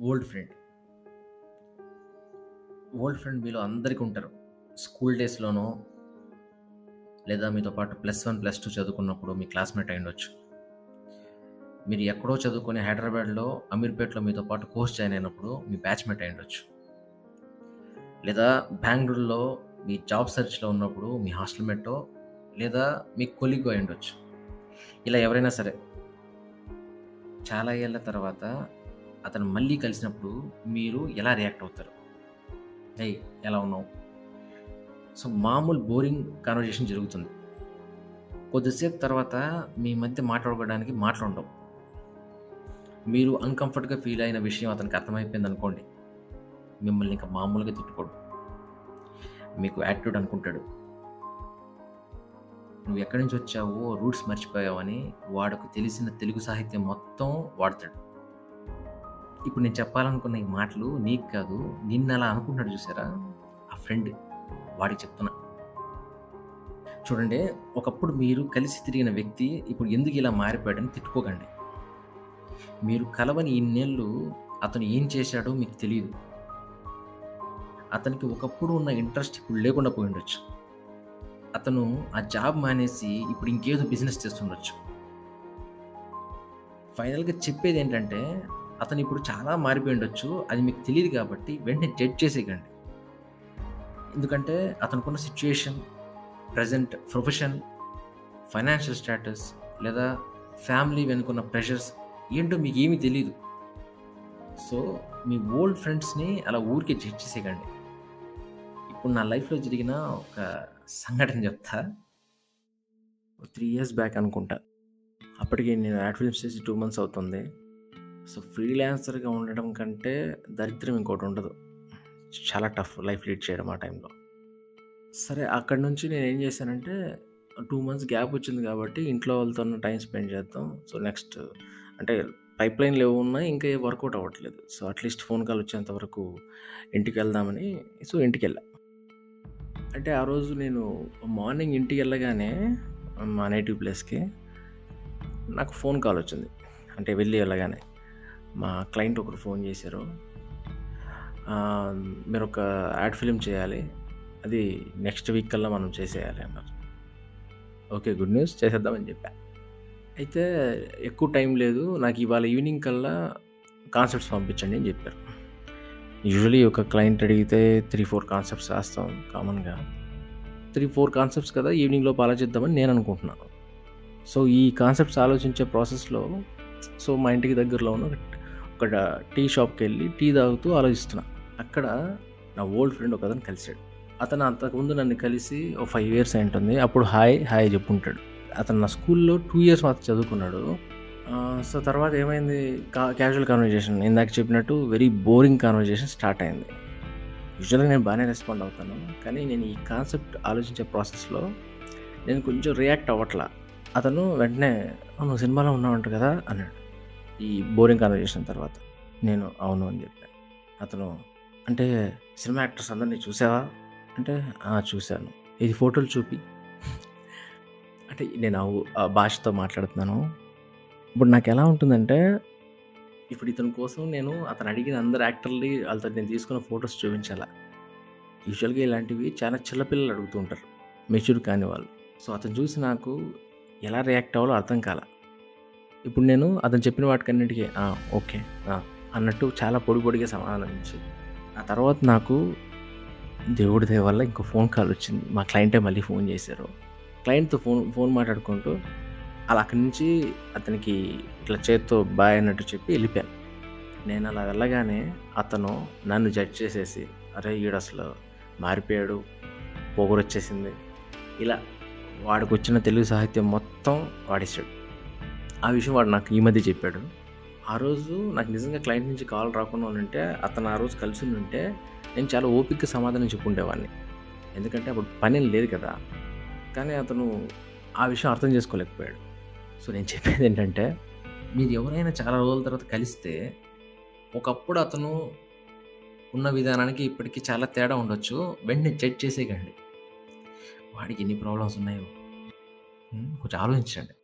Old friend. Old friend మీలో అందరికీ ఉంటారు. స్కూల్ డేస్‌లోనో లేదా మీతో పాటు ప్లస్ వన్ ప్లస్ టూ చదువుకున్నప్పుడు మీ క్లాస్‌మేట్ అయ్యుండొచ్చు. మీరు ఎక్కడో చదువుకునే హైదరాబాద్‌లో, అమీర్పేట్‌లో మీతో పాటు కోర్స్ జాయిన్ అయినప్పుడు మీ బ్యాచ్‌మేట్ అయ్యుండొచ్చు. లేదా బెంగళూరులో మీ జాబ్ సెర్చ్‌లో ఉన్నప్పుడు మీ హాస్టల్ మేటో లేదా మీ కొలీగో అయ్యుండొచ్చు. ఇలా ఎవరైనా సరే. చాలా ఏళ్ళ తర్వాత అతను మళ్ళీ కలిసినప్పుడు మీరు ఎలా రియాక్ట్ అవుతారు? అయ్యి ఎలా ఉన్నావు?" సో, మామూలు బోరింగ్ కన్వర్జేషన్ జరుగుతుంది. కొద్దిసేపు తర్వాత మీ మధ్య మాట్లాడుకోవడానికి మాట్లాడవు మీరు అన్‌కంఫర్ట్‌గా ఫీల్ అయిన విషయం అతనికి అర్థమైపోయింది అనుకోండి మిమ్మల్ని ఇంకా మామూలుగా తిట్టుకోడు. మీకు యాటిట్యూడ్ అనుకుంటాడు. నువ్వు ఎక్కడి నుంచి వచ్చావో రూట్స్ మర్చిపోయావని వాడుకు తెలిసిన తెలుగు సాహిత్యం మొత్తం వాడతాడు. ఇప్పుడు నేను చెప్పాలనుకున్న ఈ మాటలు నీకు కాదు, నిన్నలా అనుకుంటున్నాడు చూసారా? ఆ ఫ్రెండ్ వాడికి చెప్తున్నా. చూడండి, ఒకప్పుడు మీరు కలిసి తిరిగిన వ్యక్తి ఇప్పుడు ఎందుకు ఇలా మారిపోయాడని తిట్టుకోకండి. మీరు కలవని ఇన్నేళ్ళు అతను ఏం చేశాడో మీకు తెలియదు అతనికి ఒకప్పుడు ఉన్న ఇంట్రెస్ట్ ఇప్పుడు లేకుండా పోయుండొచ్చు. అతను ఆ జాబ్ మానేసి ఇప్పుడు ఇంకేదో బిజినెస్ చేస్తుండొచ్చు. ఫైనల్‌గా చెప్పేది ఏంటంటే అతను ఇప్పుడు చాలా మారిపోయి ఉండొచ్చు అది మీకు తెలియదు కాబట్టి వెంటనే జడ్జ్ చేసేయకండి. ఎందుకంటే అతనుకున్న situation present profession, financial status లేదా ఫ్యామిలీ వెనుకున్న ప్రెషర్స్ ఏంటో మీకు ఏమీ తెలియదు సో, మీ ఓల్డ్ ఫ్రెండ్స్‌ని అలా ఊరికే జడ్జ్ చేసేయకండి. ఇప్పుడు నా లైఫ్‌లో జరిగిన ఒక సంఘటన చెప్తా. త్రీ ఇయర్స్ బ్యాక్ అనుకుంటా. అప్పటికి నేను యాడ్ ఫిల్మ్స్ చేసి టూ మంత్స్ అవుతుంది. సో, ఫ్రీలాన్సర్‌గా ఉండడం కంటే దరిద్రం ఇంకోటి ఉండదు చాలా టఫ్ లైఫ్ లీడ్ చేయడం ఆ టైంలో. సరే అక్కడి నుంచి నేను ఏం చేశానంటే టూ మంత్స్ గ్యాప్ వచ్చింది కాబట్టి ఇంట్లో వాళ్ళతో టైం స్పెండ్ చేద్దాం. సో, నెక్స్ట్ అంటే పైప్ లైన్లు ఏవో ఉన్నాయి. ఇంకా ఏవి వర్కౌట్ అవ్వట్లేదు. సో, అట్‌లీస్ట్ ఫోన్ కాల్ వచ్చేంత వరకు ఇంటికెళ్దామని సో, ఇంటికెళ్ళా. అంటే ఆ రోజు నేను మార్నింగ్ ఇంటికెళ్ళగానే మా నేటివ్ ప్లేస్‌కి నాకు ఫోన్ కాల్ వచ్చింది. అంటే వెళ్ళి వెళ్ళగానే. మా క్లయింట్ ఒకరు ఫోన్ చేశారు. మీరు "మీరొక యాడ్ ఫిల్మ్ చేయాలి. అది నెక్స్ట్ వీక్ కల్లా మనం చేసేయాలి" అన్నారు. ఓకే. గుడ్ న్యూస్ చేసేద్దామని చెప్పా. అయితే ఎక్కువ టైం లేదు. నాకు ఇవాళ ఈవినింగ్ కల్లా కాన్సెప్ట్స్ పంపించండి అని చెప్పారు. యూజువల్లీ ఒక క్లయింట్ అడిగితే 3, 4 కాన్సెప్ట్స్ రాస్తాం కామన్‌గా. 3, 4 కాన్సెప్ట్స్ కదా! ఈవినింగ్ లోపు ఆలోచిద్దామని నేను అనుకుంటున్నాను. సో, ఈ కాన్సెప్ట్స్ ఆలోచించే ప్రాసెస్‌లో సో, మా ఇంటికి దగ్గరలో ఉన్న అక్కడ టీ షాప్కి వెళ్ళి టీ తాగుతూ ఆలోచిస్తున్నా. అక్కడ నా ఓల్డ్ ఫ్రెండ్ ఒకతను కలిసాడు. అతను అంతకుముందు నన్ను కలిసి ఓ ఫైవ్ ఇయర్స్ అయుంటుంది. అప్పుడు హాయ్, హాయ్ చెప్పుంటాడు. అతను నా స్కూల్‌లో టూ ఇయర్స్ మాత్రం చదువుకున్నాడు. సో, తర్వాత ఏమైంది కా క్యాజువల్ కన్వర్జేషన్ ఇందాక చెప్పినట్టు వెరీ బోరింగ్ కన్వర్జేషన్ స్టార్ట్ అయింది. యూజువల్‌గా నేను బాగానే రెస్పాండ్ అవుతాను. కానీ నేను ఈ కాన్సెప్ట్ ఆలోచించే ప్రాసెస్‌లో నేను కొంచెం రియాక్ట్ అవ్వట్లా. అతను వెంటనే "నువ్వు సినిమాలో ఉన్నావంట కదా!" అన్నాడు. ఈ బోరింగ్ కాన్వర్జేషన్ తర్వాత. నేను అవును అని చెప్పాను అతను "అంటే సినిమా యాక్టర్స్ అందరిని చూసావా?" అంటే చూశాను ఇది ఫోటోలు చూపి." అంటే నేను ఆ భాషతో మాట్లాడుతున్నాను. ఇప్పుడు నాకు ఎలా ఉంటుందంటే ఇప్పుడు ఇతని కోసం నేను అతను అడిగిన అందరు యాక్టర్ని వాళ్ళతో నేను తీసుకున్న ఫోటోస్ చూపించాలా. యూజువల్‌గా ఇలాంటివి చాలా చిన్నపిల్లలు అడుగుతూ ఉంటారు. మెచ్యూర్ కాని వాళ్ళు. సో, అతను చూసి నాకు ఎలా రియాక్ట్ అవ్వాలో అర్థం కాల ఇప్పుడు నేను అతను చెప్పిన వాటికన్నిటికీ ఓకే. అన్నట్టు చాలా పొడి పొడిగా సమాధానం ఇచ్చి ఆ తర్వాత నాకు దేవుడి దయ వల్ల ఇంకో ఫోన్ కాల్ వచ్చింది. మా క్లయింటే మళ్ళీ ఫోన్ చేశారు. క్లయింట్‌తో ఫోన్ ఫోన్ మాట్లాడుకుంటూ అలా అక్కడి నుంచి అతనికి ఇట్లా చేత్తో బాయ్ అన్నట్టు చెప్పి వెళ్ళిపోయాను. నేను అలా వెళ్ళగానే అతను నన్ను జడ్జ్ చేసేసి "అరే! ఈడసలు మారిపోయాడు. పొగరొచ్చేసింది." ఇలా వాడికొచ్చిన తెలుగు సాహిత్యం మొత్తం వాడేసాడు. ఆ విషయం వాడు నాకు ఈ మధ్య చెప్పాడు. ఆ రోజు నాకు నిజంగా క్లయింట్ నుంచి కాల్ రాకుండా ఉంటే అతను ఆ రోజు కలిసి ఉంటే నేను చాలా ఓపికగా సమాధానం చెప్పుకుండేవాడిని ఎందుకంటే అప్పుడు పని లేదు కదా! కానీ అతను ఆ విషయం అర్థం చేసుకోలేకపోయాడు. సో, నేను చెప్పేది ఏంటంటే మీరు ఎవరైనా చాలా రోజుల తర్వాత కలిస్తే ఒకప్పుడు అతను ఉన్న విధానానికి ఇప్పటికి చాలా తేడా ఉండొచ్చు. వెంటనే జడ్జ్ చేసేయకండి. వాడికి ఎన్ని ప్రాబ్లమ్స్ ఉన్నాయో. కొంచెం ఆలోచించండి.